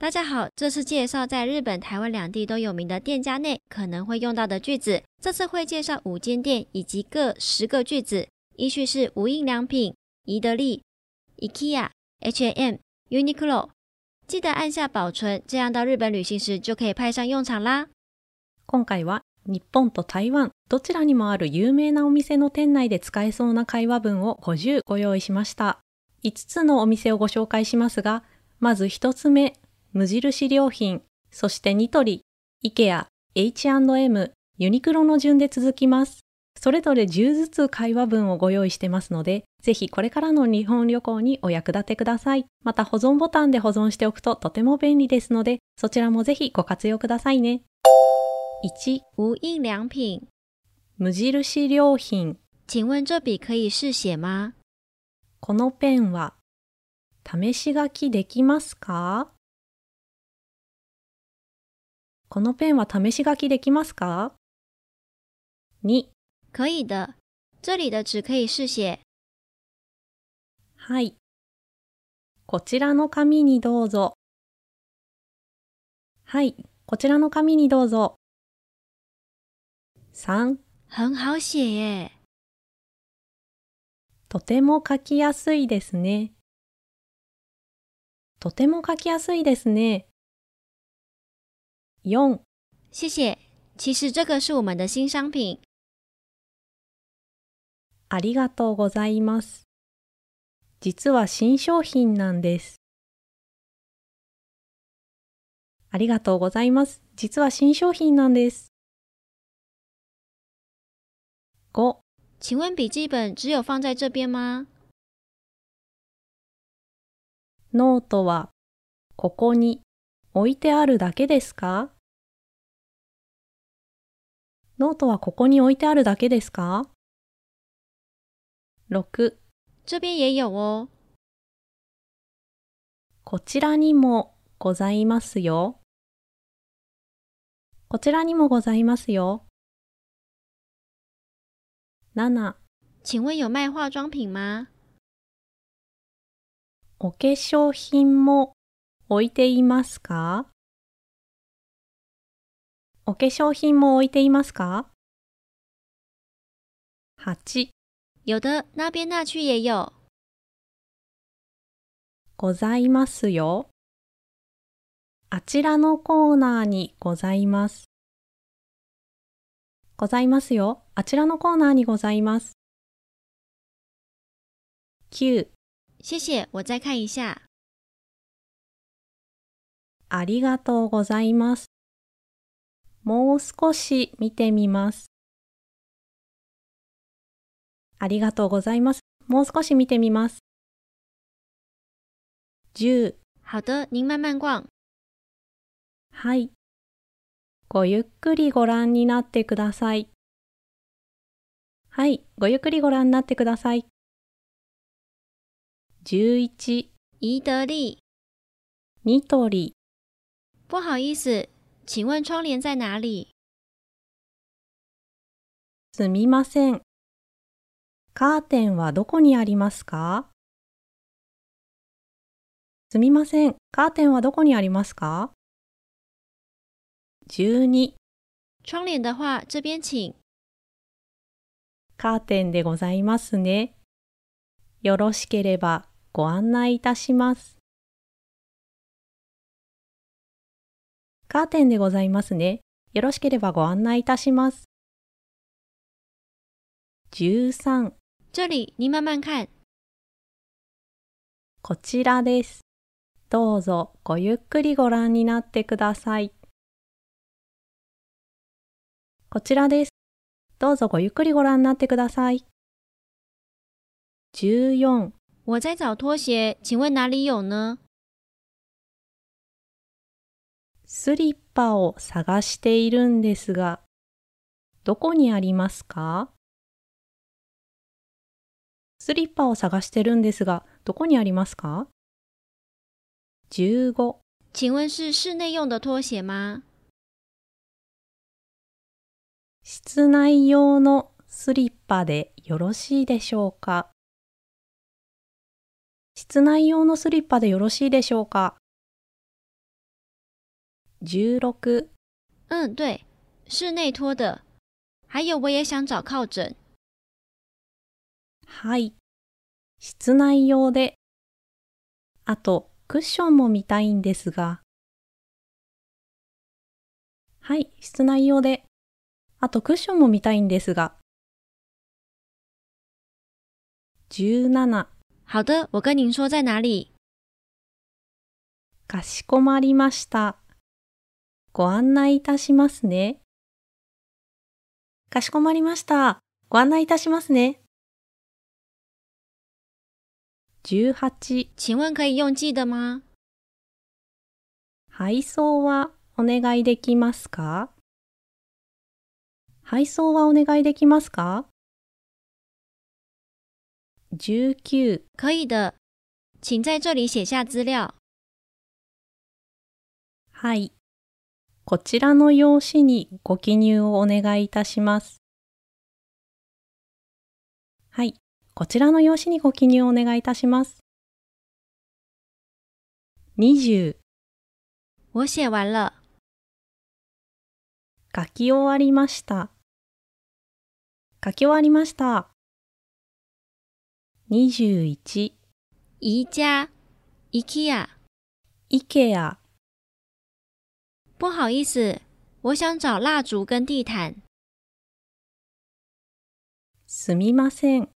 大家好，这次介绍在日本、台湾两地都有名的店家内可能会用到的句子。这次会介绍五间店以及各十个句子，依序是无印良品、宜得利、IKEA、H&M、Uniqlo。记得按下保存，这样到日本旅行时就可以派上用场啦。今回は日本と台湾どちらにもある有名なお店の店内で使えそうな会話文を50ご用意しました。5つのお店をご紹介しますが、まず1つ目、 無印良品、そしてニトリ、イケア、H&M、ユニクロの順で続きます。それぞれ10ずつ会話文をご用意してますので、ぜひこれからの日本旅行にお役立てください。また保存ボタンで保存しておくととても便利ですので、そちらもぜひご活用くださいね。1、無印良品。無印良品。请问这笔可以试写吗このペンは試し書きできますか？このペンは試し書きできますか ?2 可以的。这里的纸可以试写。はい。こちらの紙にどうぞ。はい。こちらの紙にどうぞ。3很好写耶。とても書きやすいですね。とても書きやすいですね。4谢谢。其实这个是我们的新商品。ありがとうございます。実は新商品なんです。ありがとうございます。実は新商品なんです。5请问笔记本只有放在这边吗？ノートはここに置いてあるだけですか？ノートはここに置いてあるだけですか ?6 这边也有哦。こちらにもございますよ。こちらにもございますよ。7请问有卖化妆品吗お化粧品も置いていますか？お化粧品も置いていますか ?8 有的、那边那区也有。ございますよ。あちらのコーナーにございます。ございますよ。あちらのコーナーにございます。9谢谢、我再看一下。ありがとうございます。もう少し見てみます。ありがとうございます。もう少し見てみます。10好的、您慢慢逛。はい。ごゆっくりご覧になってください。はい。ごゆっくりご覧になってください。11宜得利ニトリ不好意思，请问窗帘在哪里？すみません。カーテンはどこにありますか？すみません。カーテンはどこにありますか ?12 窗帘的话，这边请。カーテンでございますね。よろしければご案内いたします。カーテンでございますね。よろしければご案内いたします。13这里，你慢慢看。こちらです。どうぞごゆっくりご覧になってください。こちらです。どうぞごゆっくりご覧になってください。14我在找拖鞋，请问哪里有呢？スリッパを探しているんですが、どこにありますか？スリッパを探してるんですが、どこにありますか ?15 请问是室内用的拖鞋吗？室内用のスリッパでよろしいでしょうか？室内用のスリッパでよろしいでしょうか？16嗯，对，室内拖的。还有，我也想找靠枕。はい。室内用で。あと、クッションも見たいんですが。はい、室内用で。あと、クッションも見たいんですが。17好的，我跟您说在哪里？かしこまりました。ご案内いたしますね。かしこまりました。ご案内いたしますね。18请问可以用寄的吗？配送はお願いできますか？配送はお願いできますか ?19 可以的，请在这里写下资料。はい。こちらの用紙にご記入をお願いいたします。はい。こちらの用紙にご記入をお願いいたします。20我写完了。書き終わりました。書き終わりました。21宜家，IKEA。IKEA 不好意思，我想找蜡烛跟地毯。すみません。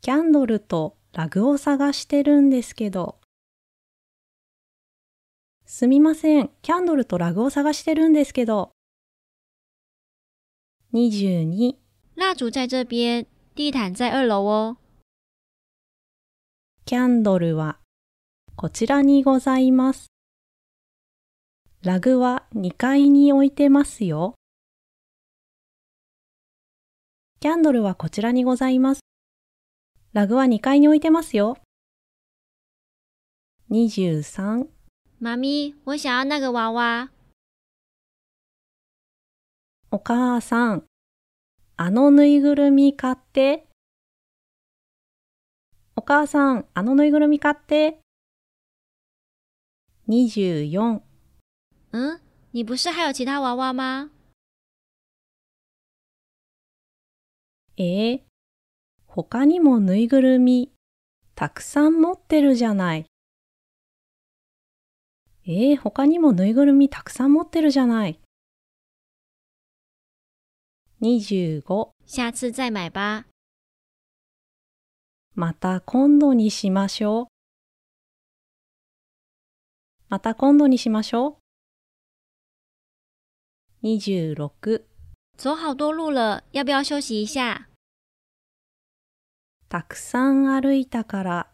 キャンドルとラグを探してるんですけど。すみません。キャンドルとラグを探してるんですけど。22蜡烛在这边，地毯在二楼哦。キャンドルはこちらにございます。ラグは2階に置いてますよ。キャンドルはこちらにございます。ラグは2階に置いてますよ。23妈咪，我想要那个娃娃。お母さん、あのぬいぐるみ買って。お母さん、あのぬいぐるみ買って。24嗯，你不是还有其他娃娃吗？え？ー、他にもぬいぐるみたくさん持ってるじゃない。え？ー、他にもぬいぐるみたくさん持ってるじゃない。25下次再买吧。また今度にしましょう。また今度にしましょう。26走好多路了，要不要休息一下？たくさん歩いたから、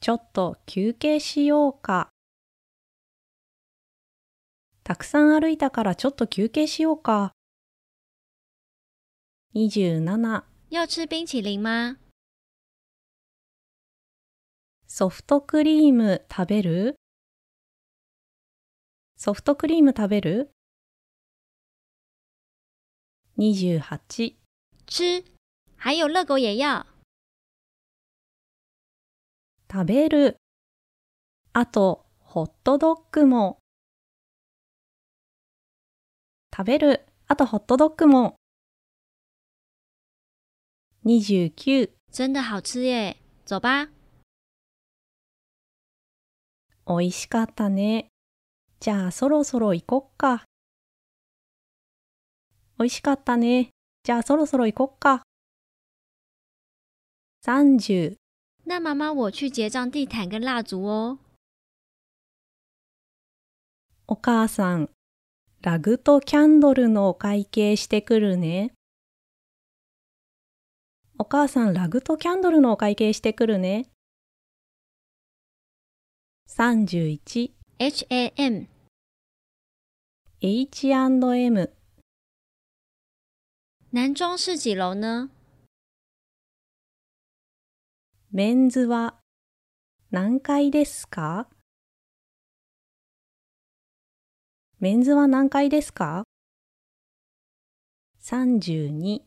ちょっと休憩しようか。たくさん歩いたからちょっと休憩しようか。27要吃冰淇淋吗？ソフトクリーム食べる？ソフトクリーム食べる？?28 吃，还有热狗也要。食べる。あと、ホットドッグも。食べる。あと、ホットドッグも。29真的好吃耶！走吧。美味しかったね。じゃあそろそろ行こっか。美味しかったね。じゃあそろそろ行こっか。30那妈妈，我去结账地毯跟蜡烛哦。お母さん、ラグとキャンドルのお会計してくるね。お母さん、ラグとキャンドルのお会計してくるね。31 H&M H&M 男装是几楼呢？メンズは何階ですか？メンズは何階ですか ?32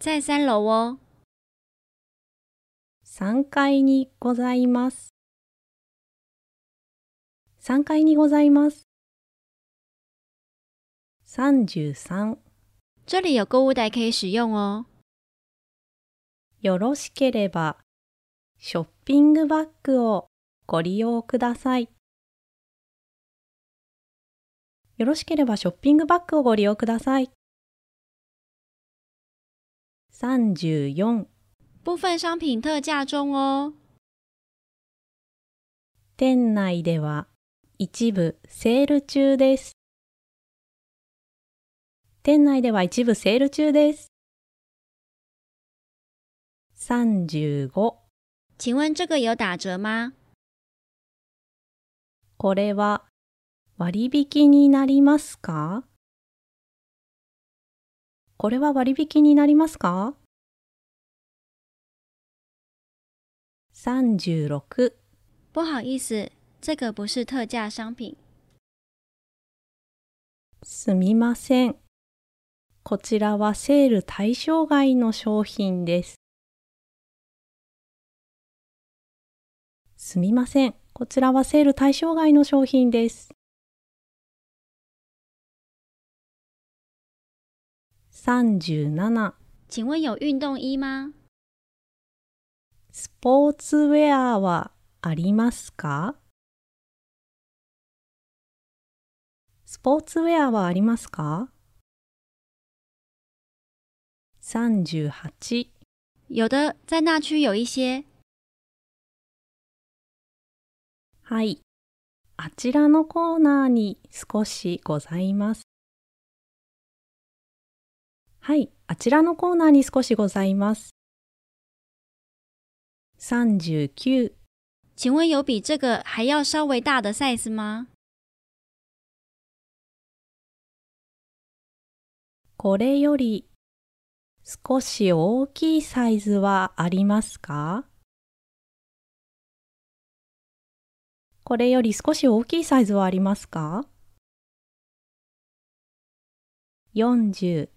在三楼哦。3階にございます。3階にございます。33这里有购物袋可以使用哦。よろしければ、ショッピングバッグをご利用ください。よろしければショッピングバッグをご利用ください。34部分商品特价中哦。店内では一部セール中です。店内では一部セール中です。35请问这个有打折吗？これは割引になりますか？これは割引になりますか ?36 不好意思，这个不是特价商品。すみません。こちらはセール対象外の商品です。すみません。こちらはセール対象外の商品です。37请问有运动衣吗？スポーツウェアはありますか？スポーツウェアはありますか？?38 有的，在那区有一些。はい。あちらのコーナーに少しございます。はい。あちらのコーナーに少しございます。39请问有比这个还要稍微大的 size 吗？これより少し大きいサイズはありますか？これより少し大きいサイズはありますか ?40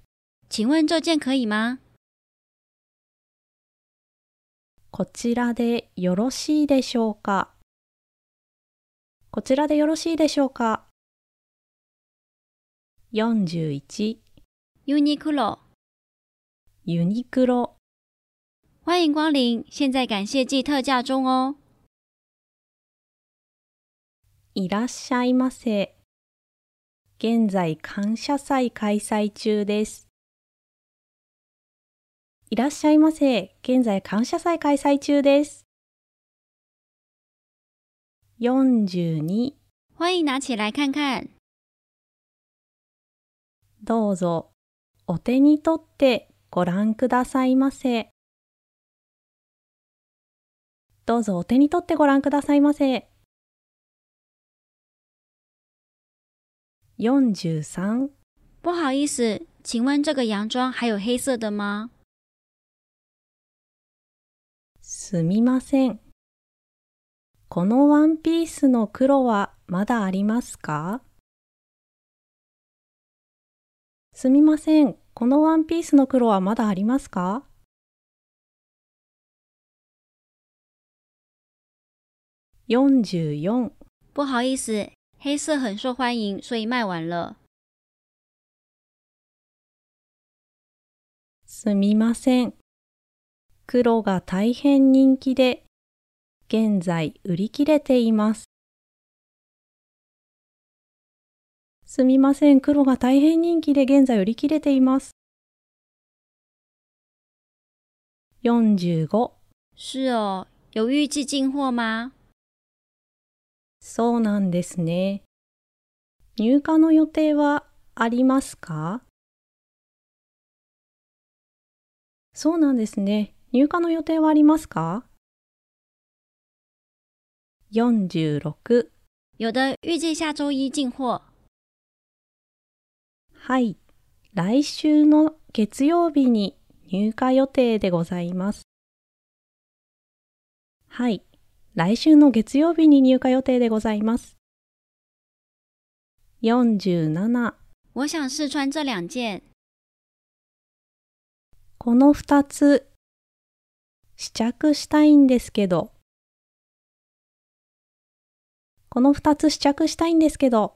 请问这件可以吗？こちらでよろしいでしょうか？こちらでよろしいでしょうか ?41 Uniqlo，ユニクロ欢迎光临，现在感谢季特价中哦。いらっしゃいませ。現在感謝祭開催中です。いらっしゃいませ。現在感謝祭開催中です。42欢迎拿起来看看。どうぞお手に取ってご覧くださいませ。どうぞお手に取ってご覧くださいませ。43不好意思，请问这个洋装还有黑色的吗？すみません。このワンピースの黒はまだありますか？すみません。このワンピースの黒はまだありますか？44不好意思，黑色很受欢迎，所以卖完了。すみません。黒が大変人気で、現在売り切れています。すみません。黒が大変人気で現在売り切れています。45是哦，有预计进货吗？そうなんですね。入荷の予定はありますか？そうなんですね。入荷の予定はありますか ?46 有的预计下周一进货。はい。来週の月曜日に入荷予定でございます。はい。来週の月曜日に入荷予定でございます。47我想试穿这两件。この二つ試着したいんですけど。この2つ試着したいんですけど。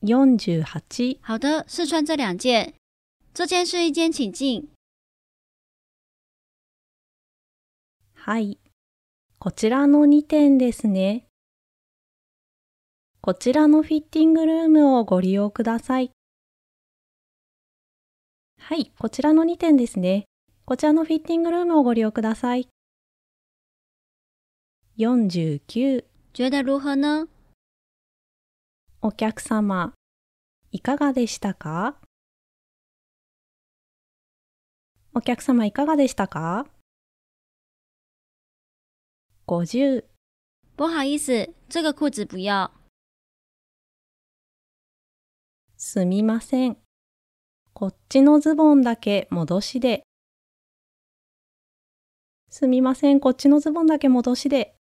48好的，试穿这两件。这件是一间，请进。はい。こちらの2点ですね。こちらのフィッティングルームをご利用ください。はい、こちらの2点ですね。こちらのフィッティングルームをご利用ください。49觉得如何呢？お客様、いかがでしたか？お客様いかがでしたか ?50 不好意思，这个裤子不要。すみません。こっちのズボンだけ戻しで。すみません、こっちのズボンだけ戻しで。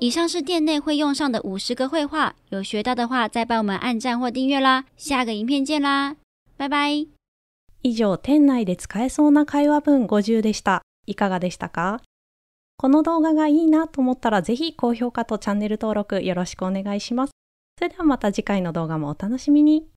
以上是店内会用上的五十个绘画，有学到的话再帮我们按赞或订阅啦。下个影片见啦，拜拜。以上、店内で使えそうな会話文50でした。いかがでしたか？この動画がいいなと思ったらぜひ高評価とチャンネル登録よろしくお願いします。それではまた次回の動画もお楽しみに。